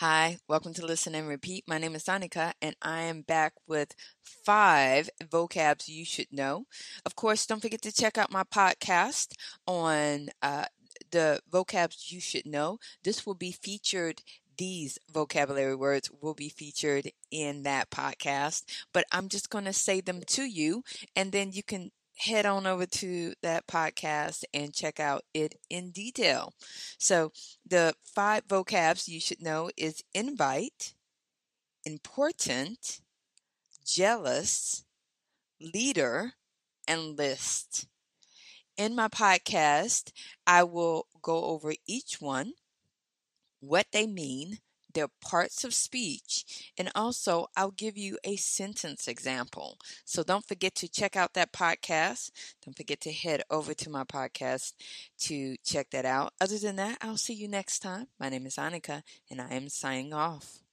Hi, welcome to Listen and Repeat. My name is Annika, and I am back with five vocabs you should know. Of course, don't forget to check out my podcast on uh, the vocabs you should know. This will be featured these vocabulary words will be featured in that podcast, but I'm just going to say them to you and then you can head on over to that podcast and check out it in detail. So, the five vocabs you should know is invite, important, jealous, leader, and list. In my podcast, I will go over each one, what they mean, their parts of speech, and also I'll give you a sentence example. So don't forget to check out that podcast. Don't forget to head over to my podcast to check that out. Other than that, I'll see you next time. My name is Annika, and I am signing off.